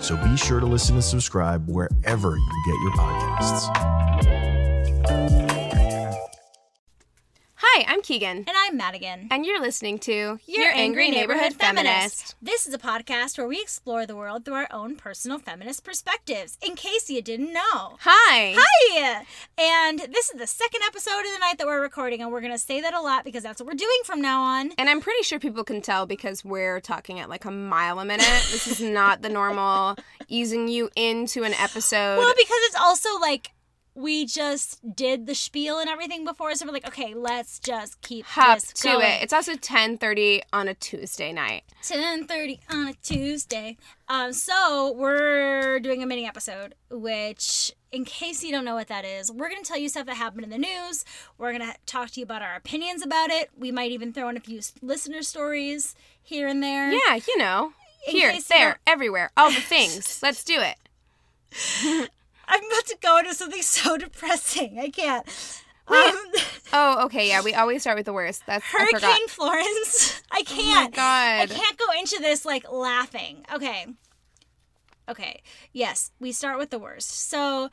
so be sure to listen and subscribe wherever you get your podcasts. Hi, I'm Keegan. And I'm Madigan. And you're listening to Your, Your Angry Neighborhood Feminist. This is a podcast where we explore the world through our own personal feminist perspectives, in case you didn't know. Hi. Hi! And this is the second episode of the night that we're recording, and we're going to say that a lot because that's what we're doing from now on. And I'm pretty sure people can tell because we're talking at like a mile a minute. this is not the normal easing you into an episode. Well, because it's also like we just did the spiel and everything before, so we're like, okay, let's just keep Hop to going. it. It's also 10:30 on a Tuesday night. 10:30 on a Tuesday. Um, so we're doing a mini episode, which, in case you don't know what that is, we're gonna tell you stuff that happened in the news. We're gonna talk to you about our opinions about it. We might even throw in a few listener stories here and there. Yeah, you know. In Here, there, everywhere. All the things. Let's do it. I'm about to go into something so depressing. I can't. Um, Oh, okay, yeah. We always start with the worst. That's I. Hurricane Florence. I can't. Oh God. I can't go into this like laughing. Okay. Okay. Yes, we start with the worst. So,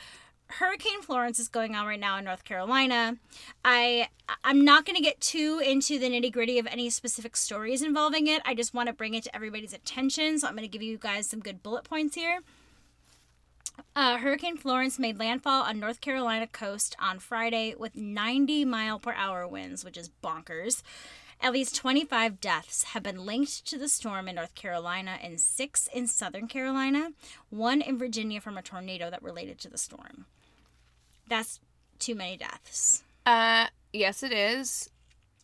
Hurricane Florence is going on right now in North Carolina. I I'm not going to get too into the nitty-gritty of any specific stories involving it. I just want to bring it to everybody's attention, so I'm going to give you guys some good bullet points here. Uh, Hurricane Florence made landfall on North Carolina coast on Friday with 90 mile per hour winds, which is bonkers. At least 25 deaths have been linked to the storm in North Carolina and six in Southern Carolina, one in Virginia from a tornado that related to the storm. That's too many deaths. Uh, yes, it is.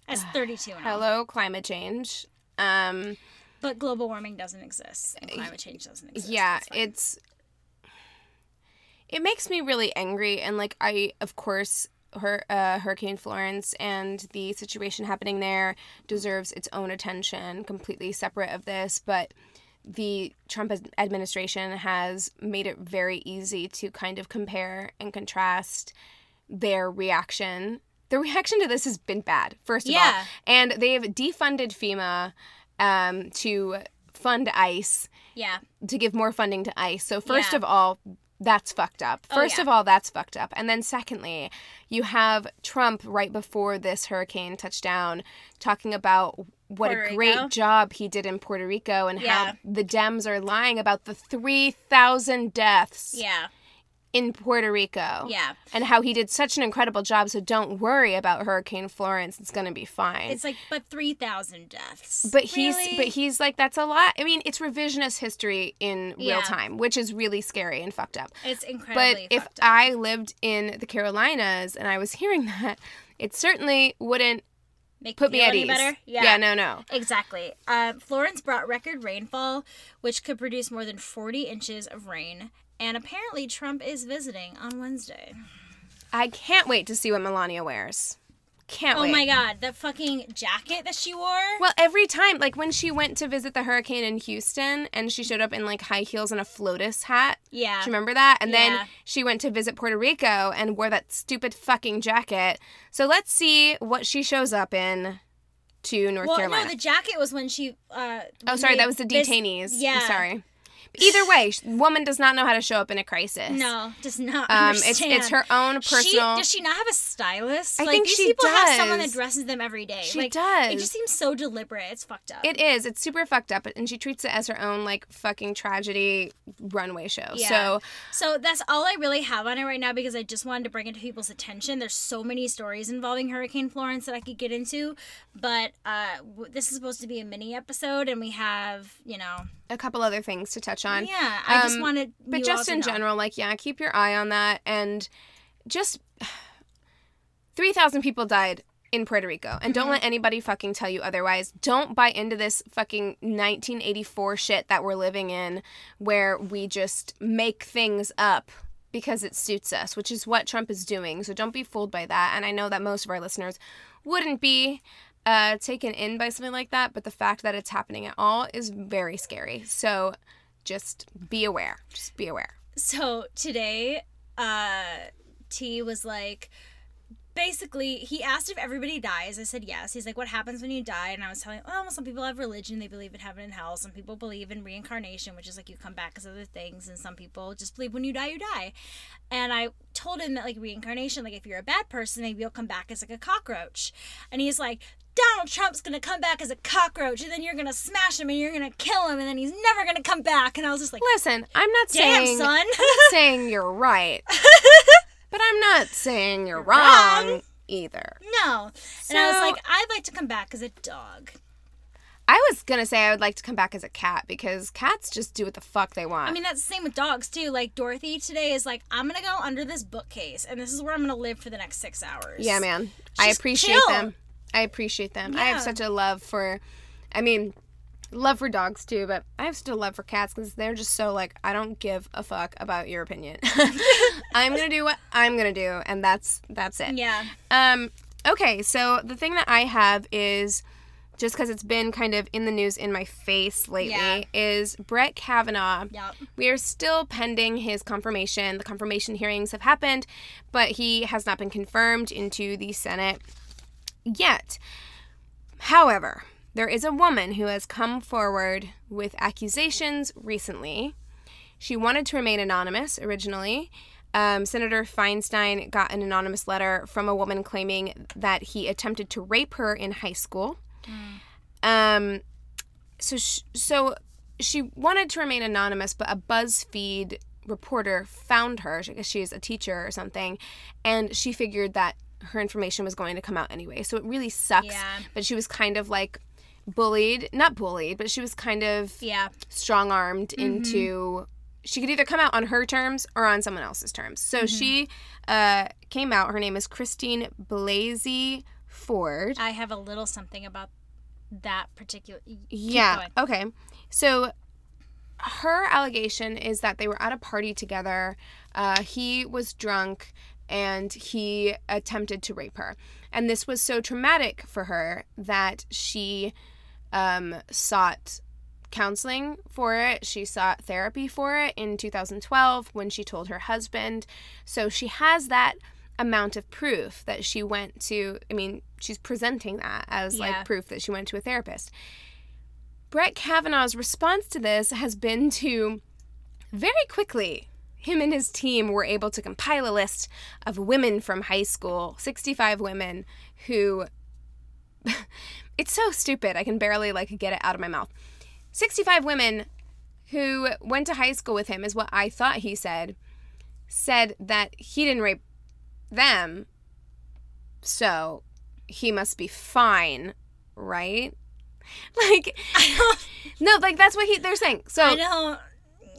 That's 32 now. Hello, climate change. Um, But global warming doesn't exist and climate change doesn't exist. yeah, it's. It makes me really angry, and like I, of course, her uh, Hurricane Florence and the situation happening there deserves its own attention, completely separate of this. But the Trump administration has made it very easy to kind of compare and contrast their reaction. The reaction to this has been bad, first of all, and they've defunded FEMA um, to fund ICE yeah. to give more funding to ICE. So first Yeah. of all, that's fucked up. Oh, First yeah. of all, that's fucked up. And then secondly, you have Trump right before this hurricane touchdown talking about what Puerto a great Rico. job he did in Puerto Rico and Yeah. how the Dems are lying about the 3,000 deaths Yeah. In Puerto Rico. Yeah. And how he did such an incredible job. So don't worry about Hurricane Florence. It's going to be fine. It's like, but 3,000 deaths. But he's Really? but he's like that's a lot. I mean, it's revisionist history in real time, which is really scary and fucked up. It's But incredibly if fucked up. I lived in the Carolinas and I was hearing that, it certainly wouldn't Make put me feel at any ease. better? yeah, no, no. Exactly. Uh, Florence brought record rainfall, which could produce more than 40 inches of rain. And apparently, Trump is visiting on Wednesday. I can't wait to see what Melania wears. can't Oh wait. my god, that fucking jacket that she wore. Well, every time, like when she went to visit the hurricane in Houston and she showed up in like high heels and a FLOTUS hat. yeah. Do you remember that? And Yeah. then she went to visit Puerto Rico and wore that stupid fucking jacket. So let's see what she shows up in to North well, Carolina. no, the jacket was when she. Uh, oh, sorry, that was the this- detainees. I'm yeah. sorry. Either way, woman does not know how to show up in a crisis. No, does not Um, it's it's her own She, personal. does she not have a stylist? I like, think these she people have someone that dresses them every day. She like, does. It just seems so deliberate. It's fucked up. It is. It's super fucked up, and she treats it as her own like fucking tragedy runway show. Yeah. So So that's all I really have on it right now because I just wanted to bring it to people's attention. There's so many stories involving Hurricane Florence that I could get into, but uh, w- this is supposed to be a mini episode, and we have, you know, a couple other things to touch on. Yeah. I just Um, wanted, But just in general, like yeah, keep your eye on that, and just three thousand people died in Puerto Rico, and Mm-hmm. don't let anybody fucking tell you otherwise. Don't buy into this fucking 1984 shit that we're living in, where we just make things up because it suits us, which is what Trump is doing. So don't be fooled by that. And I know that most of our listeners wouldn't be uh, taken in by something like that, but the fact that it's happening at all is very scary. So just be aware. Just be aware. So today, uh, T was like, basically, he asked if everybody dies. I said yes. He's like, what happens when you die? And I was telling, well, some people have religion. They believe in heaven and hell. Some people believe in reincarnation, which is like you come back as other things. And some people just believe when you die, you die. And I told him that like reincarnation, like if you're a bad person, maybe you'll come back as like a cockroach. And he's like, Donald Trump's gonna come back as a cockroach, and then you're gonna smash him, and you're gonna kill him, and then he's never gonna come back. And I was just like, Listen, I'm not damn, saying son. I'm not saying you're right, but I'm not saying you're wrong, wrong. either. No. and I was like, I'd like to come back as a dog. I was gonna say I would like to come back as a cat because cats just do what the fuck they want. I mean, that's the same with dogs, too. Like, Dorothy today is like, I'm going to go under this bookcase, and this is where I'm going to live for the next six hours. yeah, man, I appreciate chill. them. I appreciate them. I have such a love for, I mean, love for dogs too, but I have still love for cats because they're just so like I don't give a fuck about your opinion. I'm gonna do what I'm gonna do, and that's that's it. Yeah. Um, okay, so the thing that I have is just because it's been kind of in the news in my face lately Yeah. is Brett Kavanaugh. Yep. We are still pending his confirmation. The confirmation hearings have happened, but he has not been confirmed into the Senate yet. However, there is a woman who has come forward with accusations recently. She wanted to remain anonymous originally. Um, Senator Feinstein got an anonymous letter from a woman claiming that he attempted to rape her in high school. Um, so, sh- so she wanted to remain anonymous, but a BuzzFeed reporter found her. I guess she's a teacher or something, and she figured that her information was going to come out anyway. So it really sucks. Yeah. But she was kind of like bullied, not bullied, but she was kind of Yeah. strong armed into she could either come out on her terms or on someone else's terms. So she uh, came out. Her name is Christine Blasey Ford. I have a little something about that particular. keep yeah. going. Okay. So her allegation is that they were at a party together. Uh, he was drunk and he attempted to rape her. And this was so traumatic for her that she um, sought counseling for it. She sought therapy for it in 2012 when she told her husband. So she has that amount of proof that she went to. I mean, she's presenting that as Yeah. like proof that she went to a therapist. Brett Kavanaugh's response to this has been to very quickly, him and his team were able to compile a list of women from high school, 65 women who it's so stupid. I can barely like get it out of my mouth. 65 women who went to high school with him is what I thought he said. Said that he didn't rape them. So he must be fine, right? Like No, like that's what he they're saying. So I don't.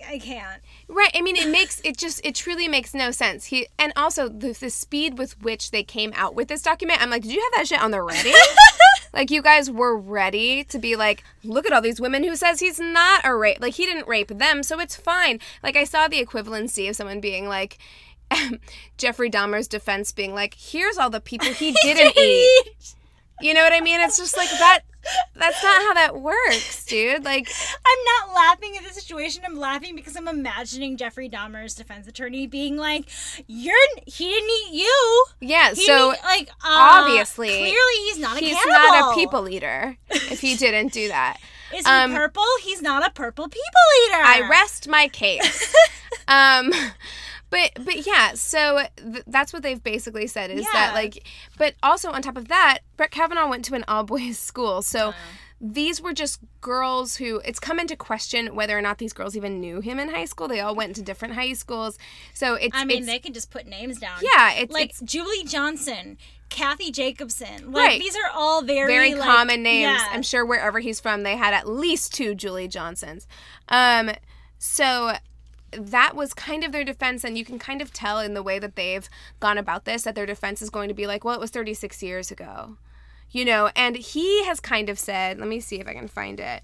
I can't. Right. I mean, it makes it just it truly makes no sense. He and also the the speed with which they came out with this document. I'm like, did you have that shit on the ready? like you guys were ready to be like, look at all these women who says he's not a rape. Like he didn't rape them, so it's fine. Like I saw the equivalency of someone being like. Jeffrey Dahmer's defense being like, "Here's all the people he didn't eat." You know what I mean? It's just like that. That's not how that works, dude. Like, I'm not laughing at the situation. I'm laughing because I'm imagining Jeffrey Dahmer's defense attorney being like, "You're he didn't eat you." yeah. He So like uh, obviously, clearly he's not a he's cannibal. not a people eater if he didn't do that. Is he um, purple? He's not a purple people eater. I rest my case. um, but but yeah, so th- that's what they've basically said is that like, but also on top of that, Brett Kavanaugh went to an all boys school, so. Uh. These were just girls who it's come into question whether or not these girls even knew him in high school. They all went to different high schools, so it's. I mean, it's, they can just put names down. yeah, it's like it's Julie Johnson, Kathy Jacobson. Like Right. these are all very very like, common names. yeah. I'm sure wherever he's from, they had at least two Julie Johnsons. Um, so that was kind of their defense, and you can kind of tell in the way that they've gone about this that their defense is going to be like, well, it was 36 years ago, you know. And he has kind of said, let me see if I can find it.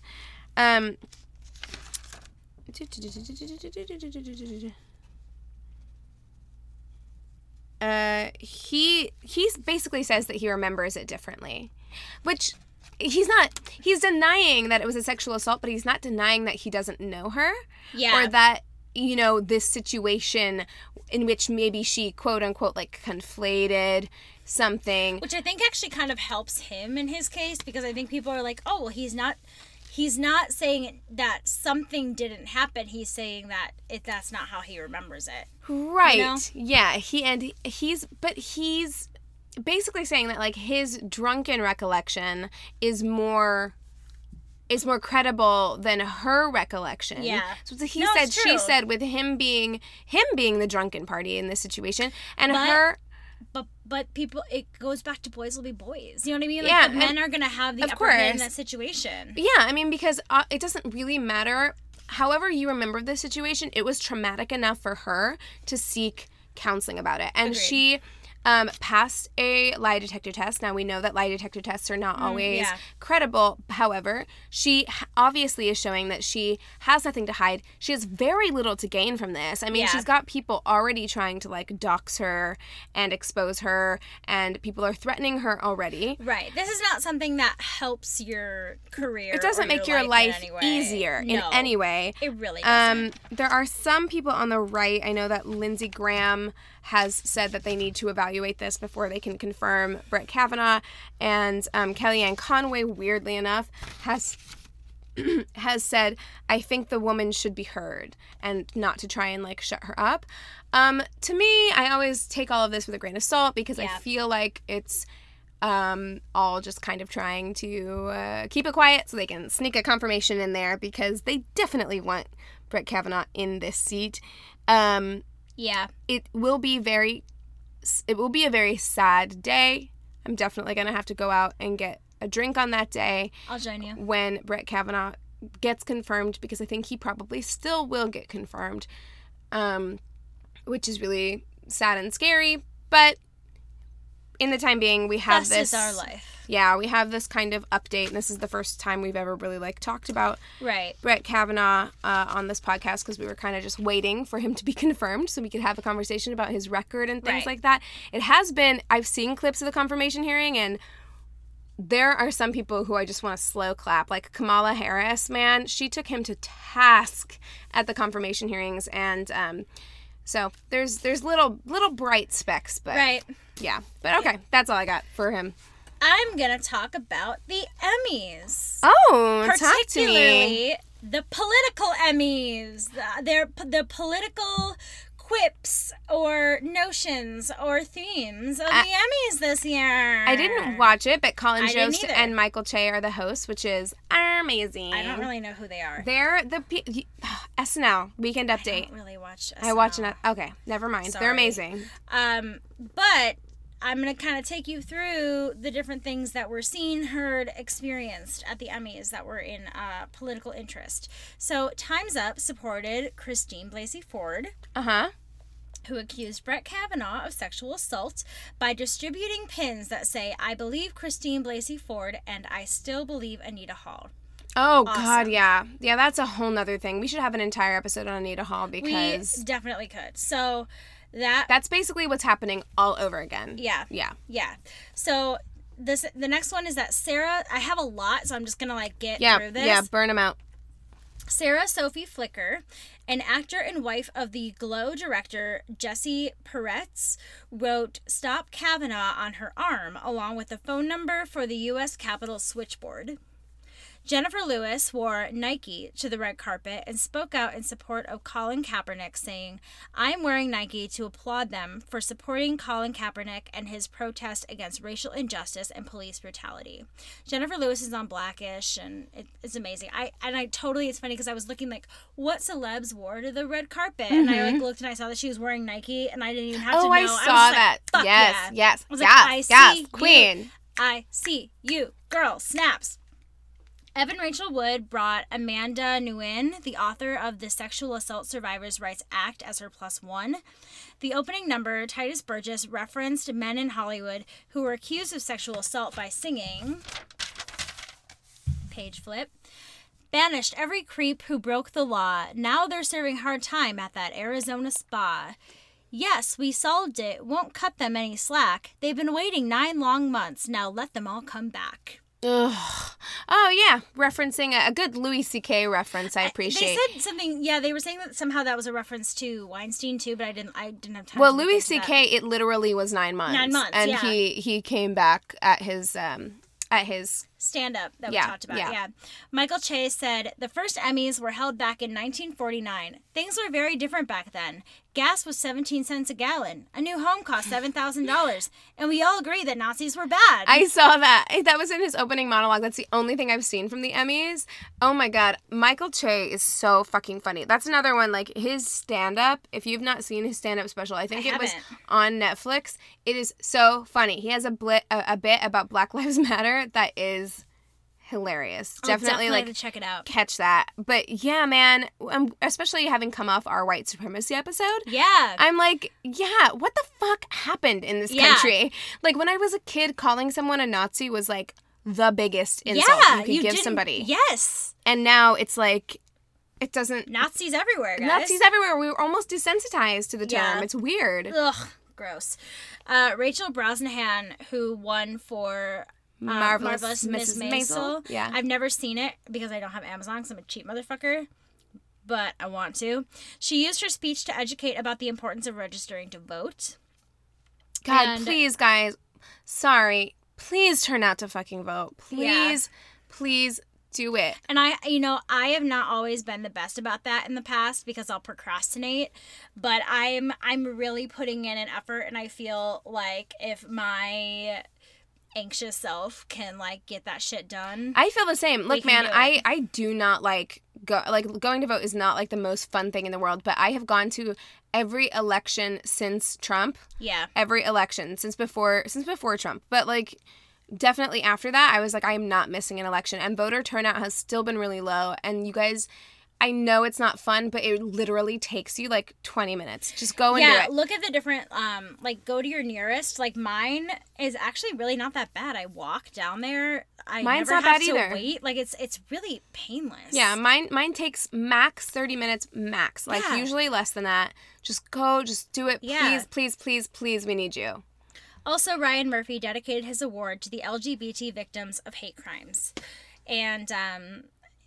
Um, uh, he he basically says that he remembers it differently, which he's not. He's denying that it was a sexual assault, but he's not denying that he doesn't know her Yeah. or that you know this situation in which maybe she quote unquote like conflated something. which I think actually kind of helps him in his case because I think people are like, oh, well, he's not. He's not saying that something didn't happen. He's saying that it that's not how he remembers it. Right. know? Yeah. He and he's but he's basically saying that like his drunken recollection is more is more credible than her recollection. Yeah. So he No, said she said with him being him being the drunken party in this situation and But- her But but people, it goes back to boys will be boys. You know what I mean? Like Yeah, the men are gonna have the upper hand in that situation. Yeah, I mean, because uh, it doesn't really matter. However, you remember the situation, it was traumatic enough for her to seek counseling about it. And Agreed. she um, passed a lie detector test. Now, we know that lie detector tests are not always Mm, yeah. credible. However, she obviously is showing that she has nothing to hide. She has very little to gain from this. I mean, Yeah. she's got people already trying to like dox her and expose her, and people are threatening her already. Right. This is not something that helps your career. It doesn't make your your life, life in any way. easier in any way. It really doesn't. Um, there are some people on the right. I know that Lindsey Graham has said that they need to evaluate this before they can confirm Brett Kavanaugh, and um, Kellyanne Conway, weirdly enough, has has said, "I think the woman should be heard, and not to try and like shut her up." Um, to me, I always take all of this with a grain of salt because Yeah. I feel like it's um, all just kind of trying to uh, keep it quiet so they can sneak a confirmation in there because they definitely want Brett Kavanaugh in this seat. Um, yeah. it will be very, it will be a very sad day. I'm definitely gonna have to go out and get a drink on that day I'll join you. when Brett Kavanaugh gets confirmed because I think he probably still will get confirmed, um, which is really sad and scary. But in the time being, we have That's this. just our life. Yeah, we have this kind of update, and this is the first time we've ever really like talked about Right. Brett Kavanaugh uh, on this podcast because we were kind of just waiting for him to be confirmed so we could have a conversation about his record and things Right. like that. It has been, I've seen clips of the confirmation hearing and there are some people who I just want to slow clap. Like Kamala Harris, man, she took him to task at the confirmation hearings and, um, so there's there's little little bright specks, but Right. yeah. But okay, that's all I got for him. I'm gonna talk about the Emmys. Oh, talk to me. particularly the political Emmys. The- They're the political quips or notions or themes of I- the Emmys this year. I didn't watch it, but Colin Jost and Michael Che are the hosts, which is amazing. I don't really know who they are. They're the pe- SNL Weekend update. I don't really watch. I watch SNL. Okay, never mind. Sorry. They're amazing. Um, but I'm gonna kind of take you through the different things that were seen, heard, experienced at the Emmys that were in uh, political interest. So, Times Up supported Christine Blasey Ford. Uh huh. who accused Brett Kavanaugh of sexual assault by distributing pins that say, I believe Christine Blasey Ford and I still believe Anita Hill. Oh God, yeah, yeah. That's a whole nother thing. We should have an entire episode on Anita Hill because we definitely could. So That That's basically what's happening all over again. yeah. Yeah. Yeah. So this the next one is that Sarah. I have a lot, so I'm just gonna like get Yeah. through this. Yeah. Burn them out. Sarah Sophie Flicker, an actor and wife of the Glow director Jesse Peretz, wrote "Stop Kavanaugh" on her arm, along with the phone number for the U.S. Capitol switchboard. Jennifer Lewis wore Nike to the red carpet and spoke out in support of Colin Kaepernick, saying, I'm wearing Nike to applaud them for supporting Colin Kaepernick and his protest against racial injustice and police brutality. Jennifer Lewis is on Blackish, and it, it's amazing. I And I totally, it's funny because I was looking like, what celebs wore to the red carpet? And I like looked and I saw that she was wearing Nike, and I didn't even have to Mm-hmm. Oh, know. I saw like, that. Fuck yes. yeah. Yes. I was like, yes. I yes. see you. Queen. I see you, girl. Snaps. Evan Rachel Wood brought Amanda Nguyen, the author of the Sexual Assault Survivors' Rights Act, as her plus one. The opening number, Tituss Burgess, referenced men in Hollywood who were accused of sexual assault by singing. Page flip. Banished every creep who broke the law. Now they're serving hard time at that Arizona spa. Yes, we solved it. Won't cut them any slack. They've been waiting nine long months. Now let them all come back. Ugh. Oh yeah, referencing a, a good Louis C.K. reference. I appreciate. They said something. Yeah, they were saying that somehow that was a reference to Weinstein too, but I didn't. I didn't have time. well, Louis. C.K. It literally was nine months. Nine months, and yeah. he he came back at his um at his stand up that Yeah, we talked about. yeah. Yeah. Michael Chase said the first Emmys were held back in 1949. Things were very different back then. Gas was 17 cents a gallon. A new home cost $7,000. And we all agree that Nazis were bad. I saw that. That was in his opening monologue. That's the only thing I've seen from the Emmys. Oh my god, Michael Che is so fucking funny. That's another one like his stand up. If you've not seen his stand up special, I think I it was on Netflix. It is so funny. He has a blit a, a bit about Black Lives Matter that is hilarious. I'll definitely, like to check it out. catch that. But yeah, man, um, especially having come off our white supremacy episode. Yeah. I'm like, yeah, what the fuck happened in this Yeah. country? Like when I was a kid, calling someone a Nazi was like the biggest insult yeah, you could give somebody. Yes. And now it's like, it doesn't. Nazis everywhere, guys. Nazis everywhere. We were almost desensitized to the term. Yeah. It's weird. Ugh, gross. Uh, Rachel Brosnahan, who won for uh, Marvelous Miss Mrs. Maisel. Maisel, yeah. I've never seen it because I don't have Amazon because I'm a cheap motherfucker. But I want to. She used her speech to educate about the importance of registering to vote. God, and- please, guys. Sorry. Please turn out to fucking vote. Yeah. Please, please do it. And I, you know, I have not always been the best about that in the past because I'll procrastinate. But I'm, I'm really putting in an effort, and I feel like if my anxious self can like get that shit done, I feel the same. Look, man. I I do not like go like going to vote is not like the most fun thing in the world, but I have gone to every election since Trump, yeah, every election since before since before Trump. But like definitely after that, I was like I am not missing an election and voter turnout has still been really low and you guys I know it's not fun, but it literally takes you like 20 minutes. Just go and yeah. do it. Look at the different, um, like go to your nearest. Like mine is actually really not that bad. I walk down there. I Mine's never not have bad to either. wait. Like it's it's really painless. Yeah, mine mine takes max 30 minutes max. Like Yeah. usually less than that. Just go, just do it. Yeah. Please, please, please, please, we need you. Also, Ryan Murphy dedicated his award to the LGBT victims of hate crimes, and um,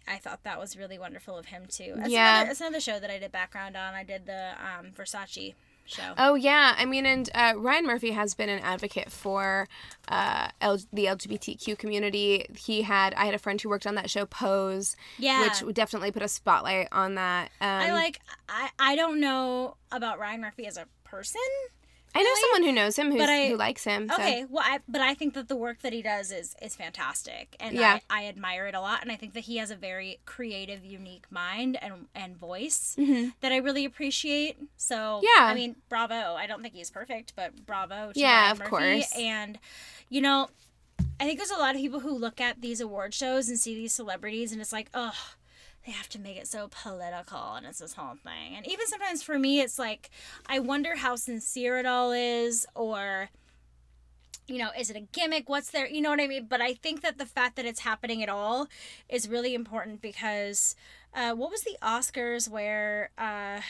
I thought that was really wonderful of him too. That's Yeah. another, that's another show that I did background on. I did the um, Versace show. Oh yeah, I mean, and uh, Ryan Murphy has been an advocate for uh, L- the LGBTQ community. He had I had a friend who worked on that show Pose, Yeah. which definitely put a spotlight on that. Um, I like. I I don't know about Ryan Murphy as a person. I know someone who knows him who's, I- who likes him. so- Okay, well, I, but I think that the work that he does is is fantastic, and Yeah. I, I admire it a lot. And I think that he has a very creative, unique mind and and voice Mhm. that I really appreciate. So Yeah. I mean, bravo. I don't think he's perfect, but bravo. To Yeah, Ryan of Murphy. course. And you know, I think there's a lot of people who look at these award shows and see these celebrities, and it's like, oh. They have to make it so political, and it's this whole thing. And even sometimes for me, it's like, I wonder how sincere it all is, or you know, is it a gimmick? What's there? You know what I mean? But I think that the fact that it's happening at all is really important because uh, what was the Oscars where uh,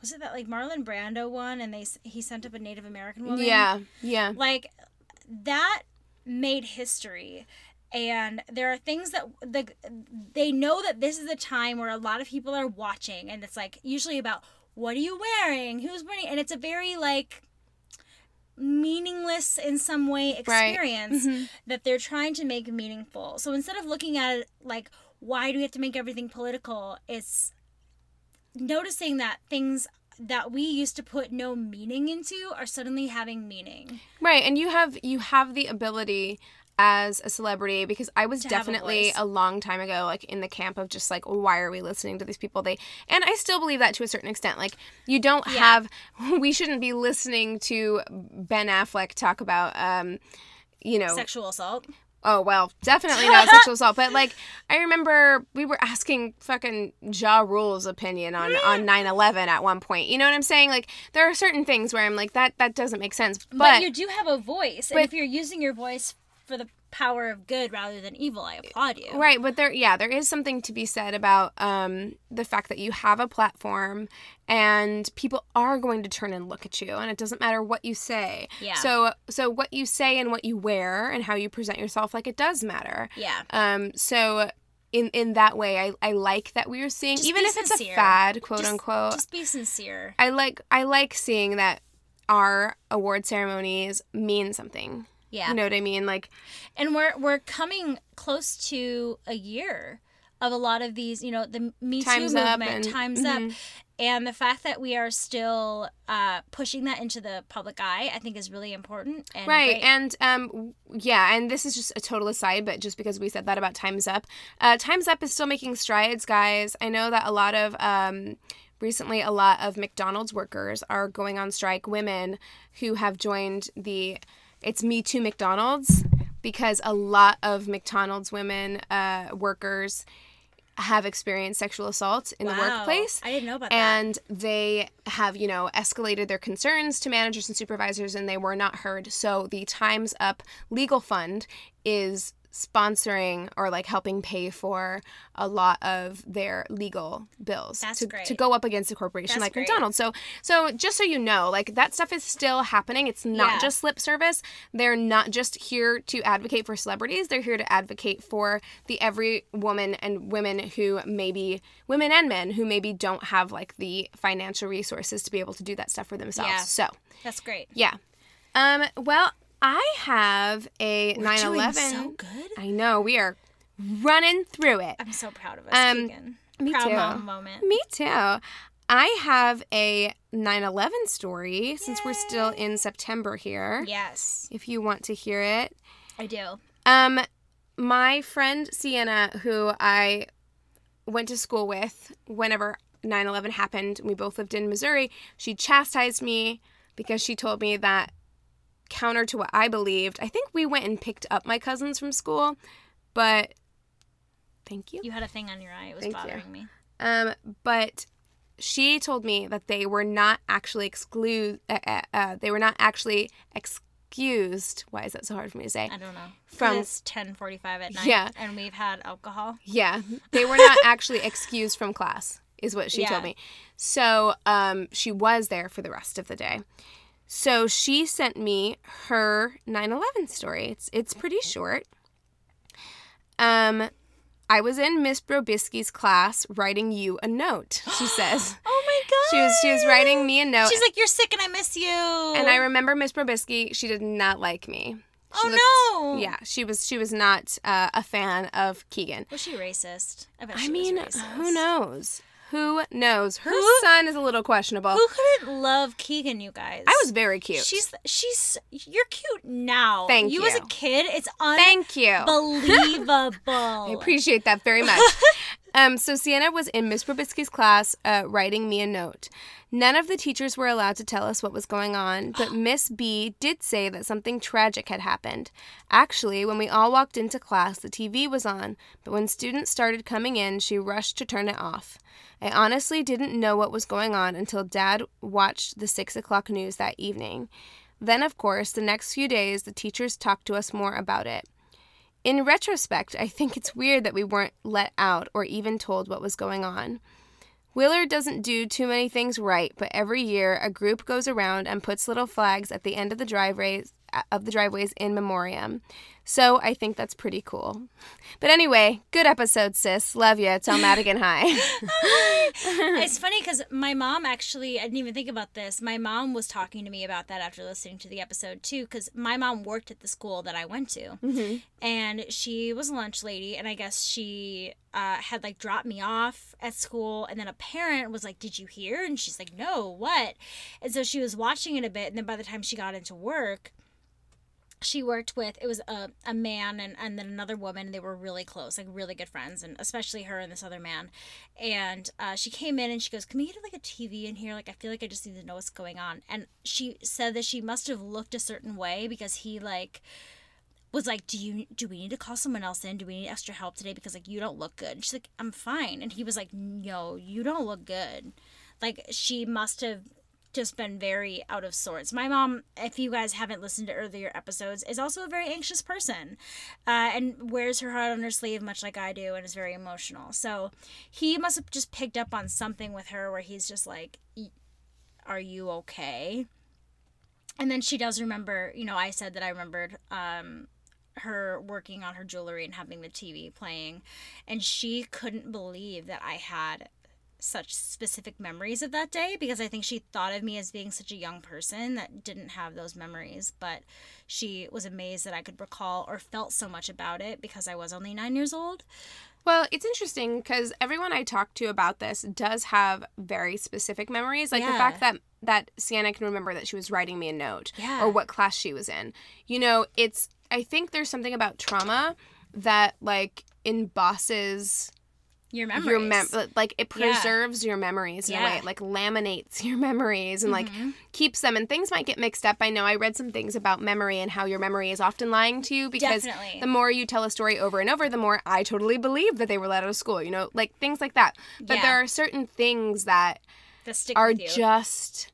was it that like Marlon Brando one, and they he sent up a Native American woman. Yeah, yeah. like that made history and there are things that the they know that this is a time where a lot of people are watching and it's like usually about what are you wearing who's wearing and it's a very like meaningless in some way Right. experience Mhm. that they're trying to make meaningful so instead of looking at it like why do we have to make everything political it's noticing that things that we used to put no meaning into are suddenly having meaning Right, and you have you have the ability as a celebrity because I was have a definitely a, long time ago like in the camp of just like why are we listening to these people they and I still believe that to a certain extent like you don't Yeah. have we shouldn't be listening to Ben Affleck talk about um you know sexual assault Oh well, definitely not sexual assault. But like, I remember we were asking fucking Ja Rule's opinion on on 9/11 at one point. You know what I'm saying? Like, there are certain things where I'm like, that that doesn't make sense. But, But, you do have a voice, and if you're using your voice for the power of good rather than evil, I applaud you. right, but there, yeah, there is something to be said about um the fact that you have a platform and people are going to turn and look at you, and it doesn't matter what you say. Yeah. So so what you say and what you wear and how you present yourself, like it does matter. Yeah. Um, so in in that way, I, I like that we are seeing, Just even if it's a fad, quote Just- unquote. Just be sincere. I like I like seeing that our award ceremonies mean something. Yeah. You know what I mean? Like, and we're we're coming close to a year of a lot of these, you know, the Me Too Up movement, and- times mhm. up, and the fact that we are still uh, pushing that into the public eye, I think, is really important. And right great. and um yeah and this is just a total aside but just because we said that about times up uh times up is still making strides guys i know that a lot of um recently a lot of mcdonald's workers are going on strike women who have joined the it's me too mcdonald's because a lot of mcdonald's women uh workers have experienced sexual assault in the workplace. I didn't know about that. and they have you know escalated their concerns to managers and supervisors and they were not heard. So the times up legal fund is sponsoring or like helping pay for a lot of their legal bills That's to, great. to go up against a corporation That's like great. McDonald's. So so just so you know, like that stuff is still happening. It's not Yeah. just lip service. They're not just here to advocate for celebrities. They're here to advocate for the every woman and women who maybe women and men who maybe don't have like the financial resources to be able to do that stuff for themselves. Yeah. So That's great. yeah. Um. Well, I have a We're 9 doing 11. so good. I know we are running through it. I'm so proud of us, Um, Keegan. me Proud too. mom moment. Me too. I have a 9 11 story since we're still in September here. Yes, If you want to hear it. I do. Um, my friend Sienna, who I went to school with whenever 9 11 happened, we both lived in Missouri, she chastised me because she told me that, counter to what I believed, I think we went and picked up my cousins from school, but thank you. You had a thing on your eye. It was Thank you. bothering me. Um, but she told me that they were not actually exclude. Uh, uh, uh, they were not actually excused. Why is that so hard for me to say? I don't know. From- it's 10:45 at night. Yeah. and we've had alcohol. Yeah, they were not actually excused from class, is what she Yeah. told me. So, um, she was there for the rest of the day. So she sent me her 9/11 story. It's it's pretty short. Um, I was in Miss Brobisky's class writing you a note. She says Oh my god. she was she was writing me a note. She's like, "You're sick, and I miss you." and I remember Miss Brobisky. She did not like me. She Oh no. Yeah, she was she was not uh, a fan of Keegan. Was she racist? I bet I mean, racist. who knows? Who knows? Her Who- son is a little questionable. Who couldn't love Keegan? You guys. I was very cute. She's she's you're cute now. Thank you. You as a kid, it's Thank you. unbelievable. I appreciate that very much. um, so Sienna was in Miss Probisky's class, uh, writing me a note. None of the teachers were allowed to tell us what was going on, but Miss B did say that something tragic had happened. Actually, when we all walked into class, the TV was on, but when students started coming in, she rushed to turn it off. I honestly didn't know what was going on until Dad watched the six o'clock news that evening. Then, of course, the next few days, the teachers talked to us more about it. In retrospect, I think it's weird that we weren't let out or even told what was going on. Willard doesn't do too many things right, but every year a group goes around and puts little flags at the end of the driveways of the driveways in memoriam. So I think that's pretty cool. But anyway, good episode, sis. Love you. Tell Madigan hi. it's funny because my mom actually, I didn't even think about this. My mom was talking to me about that after listening to the episode too, because my mom worked at the school that I went to. Mm-hmm. And she was a lunch lady, and I guess she uh, had like dropped me off at school. And then a parent was like, Did you hear? And she's like, No, what? And so she was watching it a bit. And then by the time she got into work, she worked with it was a, a man and, and then another woman they were really close like really good friends and especially her and this other man. And uh, she came in and she goes can we get like a tv in here? Like i feel like i just need to know what's going on. And she said that she must have looked a certain way because he like was like do you do we need to call someone else in? Do we need extra help today? Because like you don't look good. And she's like i'm fine. And he was like no you don't look good. Like she must have just been very out of sorts. My mom, if you guys haven't listened to earlier episodes, is also a very anxious person uh, and wears her heart on her sleeve, much like I do, and is very emotional. So he must have just picked up on something with her where he's just like, Are you okay? And then she does remember, you know, I said that I remembered um, her working on her jewelry and having the TV playing, and she couldn't believe that I had such specific memories of that day because I think she thought of me as being such a young person that didn't have those memories. But she was amazed that I could recall or felt so much about it because I was only nine years old. Well, it's interesting because everyone I talk to about this does have very specific memories. Like Yeah. the fact that that Sienna can remember that she was writing me a note Yeah. or what class she was in. You know, it's I think there's something about trauma that like embosses Your memories. your mem like it Yeah. preserves your memories in a way it like laminates your memories and like Mhm. keeps them and things might get mixed up i know i read some things about memory and how your memory is often lying to you because Definitely. the more you tell a story over and over the more i totally believe that they were let out of school you know like things like that but Yeah. there are certain things that that are just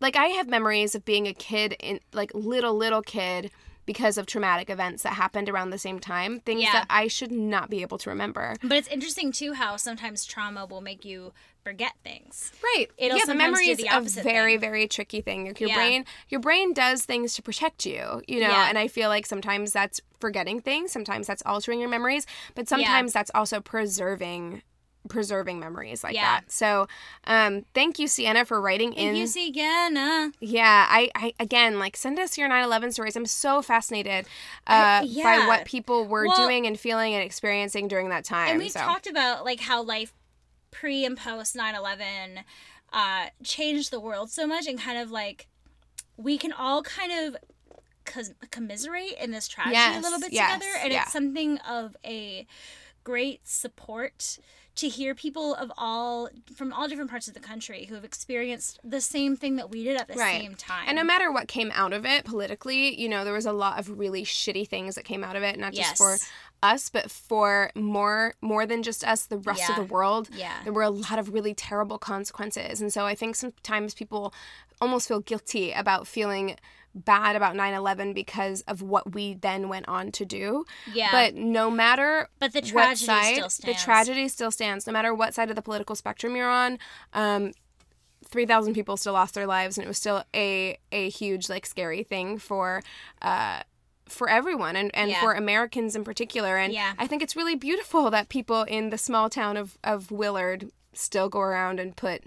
like I have memories of being a kid in like little little kid because of traumatic events that happened around the same time things Yeah. that I should not be able to remember. but it's interesting too how sometimes trauma will make you forget things. Right. It'll yeah, the memory is the a very thing. very tricky thing. Like your Yeah. brain your brain does things to protect you, you know, Yeah. and I feel like sometimes that's forgetting things, sometimes that's altering your memories, but sometimes that's also preserving preserving memories like Yeah. that. So, um thank you Sienna for writing Thank in you, Sienna. Yeah, I, I again like send us your 9/11 stories. I'm so fascinated uh, by yeah. what people were Well- doing and feeling and experiencing during that time. And we so. talked about like how life pre and post 9/11 uh changed the world so much and kind of like we can all kind of commiserate in this tragedy a little bit yes, together and yeah. it's something of a great support to hear people of all from all different parts of the country who have experienced the same thing that we did at the Right. same time. And no matter what came out of it politically, you know, there was a lot of really shitty things that came out of it, not just for Yes. Us, but for more more than just us, the rest of the world. Yeah. There were a lot of really terrible consequences. And so I think sometimes people almost feel guilty about feeling bad about 9/11 because of what we then went on to do. Yeah. But no matter But the what tragedy side, still the stands. tragedy still stands. No matter what side of the political spectrum you're on, um, three thousand people still lost their lives, and it was still a a huge like scary thing for. Uh, for everyone and, and Yeah. for Americans in particular. And Yeah. I think it's really beautiful that people in the small town of, of Willard still go around and put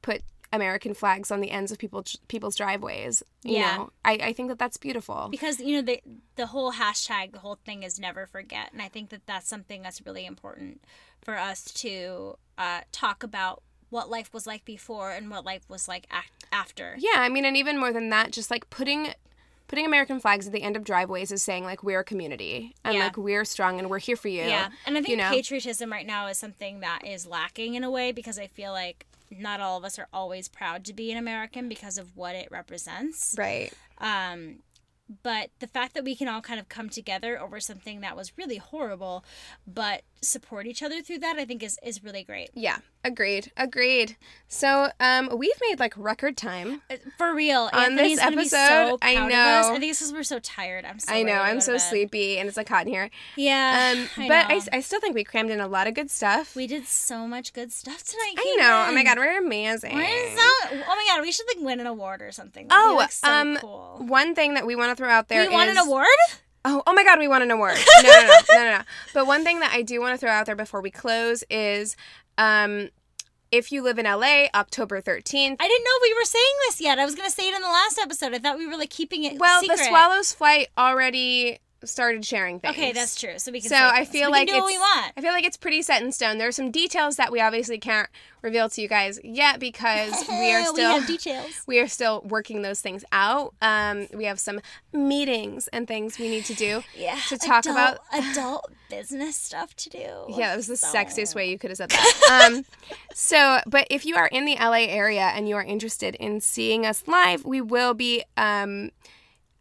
put American flags on the ends of people people's driveways. You Yeah. know, I, I think that that's beautiful. because you know the the whole hashtag the whole thing is never forget and i think that that's something that's really important for us to uh, talk about what life was like before and what life was like after Yeah, I mean, and even more than that, just like putting putting American flags at the end of driveways is saying like we're a community and Yeah. like we're strong and we're here for you. yeah and i think you know? patriotism right now is something that is lacking in a way because i feel like not all of us are always proud to be an american because of what it represents Right. um but the fact that we can all kind of come together over something that was really horrible, but support each other through that, I think is is really great. Yeah, agreed, agreed. So, um, we've made like record time. Uh, For real, On Anthony's this be episode, so I proud of us. know. I think it's because we're so tired. I'm so I know, I'm so sleepy, and it's like hot in here. Yeah, Um, I but I. I still think we crammed in a lot of good stuff. we did so much good stuff tonight. I know. Oh my god, we're amazing. We're so, oh my god, we should like win an award or something. That'd be, Oh, like, so um, cool. one thing that we want to throw out there we won an award. Oh, oh my God, we won an award. No, no, no, no, no, no. But one thing that I do want to throw out there before we close is, um, if you live in LA, October 13th. I didn't know we were saying this yet. I was gonna say it in the last episode. I thought we were like keeping it. Well, secret. the Swallows flight already started sharing things. Okay, that's true. So we can. So I feel we like do it's what we want. I feel like it's pretty set in stone. There are some details that we obviously can't reveal to you guys yet because we are we still have details. we are still working those things out. Um, we have some meetings and things we need to do Yeah, to talk adult, about adult business stuff to do. Yeah, that was the So- sexiest way you could have said that. um, so, but if you are in the LA area and you are interested in seeing us live, we will be um,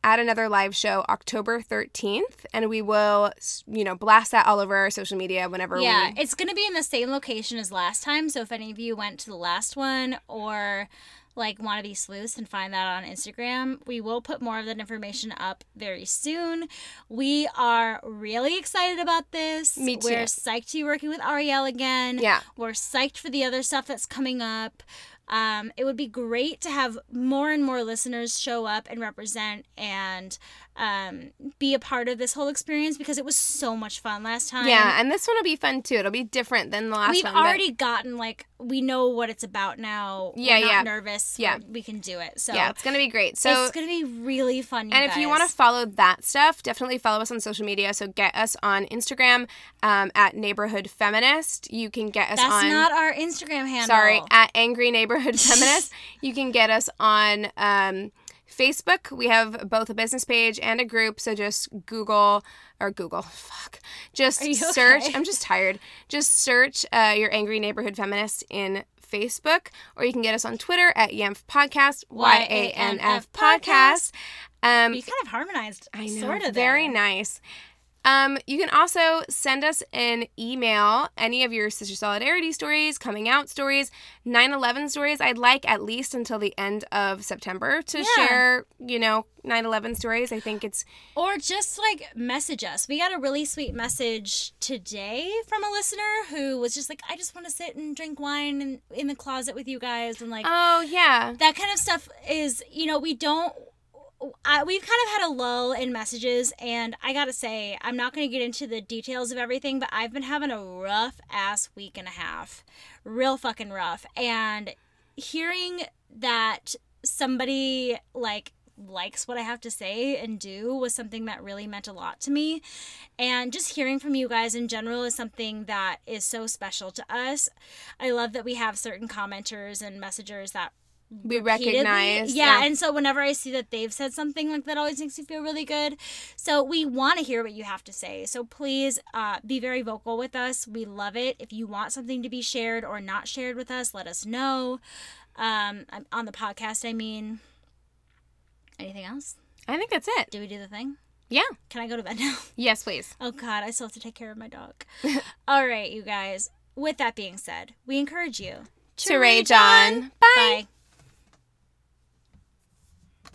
at another live show October 13th, and we will, you know, blast that all over our social media whenever Yeah, we. it's gonna be in the same location as last time. So if any of you went to the last one or like want to be sleuths and find that on Instagram, we will put more of that information up very soon. We are really excited about this. Me too. We're psyched to be working with Ariel again. Yeah. We're psyched for the other stuff that's coming up. Um, it would be great to have more and more listeners show up and represent and um, be a part of this whole experience because it was so much fun last time. Yeah, and this one will be fun too. It'll be different than the last We've one. but- already gotten like we know what it's about now. Yeah, We're not yeah. Nervous. Yeah. We're- we can do it. So yeah, it's gonna be great. So it's gonna be really fun. And if you want to follow that stuff, definitely follow us on social media. So get us on Instagram um, at Neighborhood Feminist. You can get us that's on. not our Instagram handle. sorry, at Angry Neighborhood Feminist. you can get us on um, Facebook. We have both a business page and a group. So just Google or Google, fuck. Just search. okay? I'm just tired. Just search uh, your Angry Neighborhood Feminist in Facebook, or you can get us on Twitter at YANF Podcast, Y A N F Podcast. Um, you kind of harmonized. I know. Sort of. very there. nice. Um, you can also send us an email, any of your Sister Solidarity stories, coming out stories, 9 11 stories. I'd like at least until the end of September to Yeah. share, you know, 9 11 stories. I think it's, Or just like message us. We got a really sweet message today from a listener who was just like, I just want to sit and drink wine in, in the closet with you guys. And like, oh, yeah. that kind of stuff is, you know, we don't. I, we've kind of had a lull in messages, and I gotta say, I'm not gonna get into the details of everything, but I've been having a rough ass week and a half. Real fucking rough. And hearing that somebody, like, likes what I have to say and do was something that really meant a lot to me. And just hearing from you guys in general is something that is so special to us. I love that we have certain commenters and messengers that We recognize. Yeah, and so whenever I see that they've said something like that always makes me feel really good. So we want to hear what you have to say. So please uh, be very vocal with us. We love it. If you want something to be shared or not shared with us, let us know. Um, I'm- on the podcast, I mean. Anything else? I think that's it. Do we do the thing? Yeah. Can I go to bed now? Yes, please. Oh God, I still have to take care of my dog. All right, you guys. With that being said, we encourage you To rage on. Bye. Bye.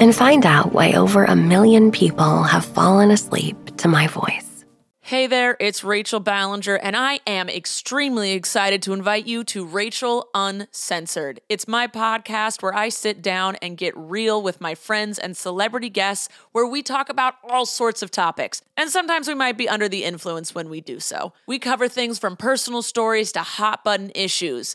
and find out why over a million people have fallen asleep to my voice. Hey there, it's Rachel Ballinger, and I am extremely excited to invite you to Rachel Uncensored. It's my podcast where I sit down and get real with my friends and celebrity guests, where we talk about all sorts of topics. And sometimes we might be under the influence when we do so. We cover things from personal stories to hot button issues.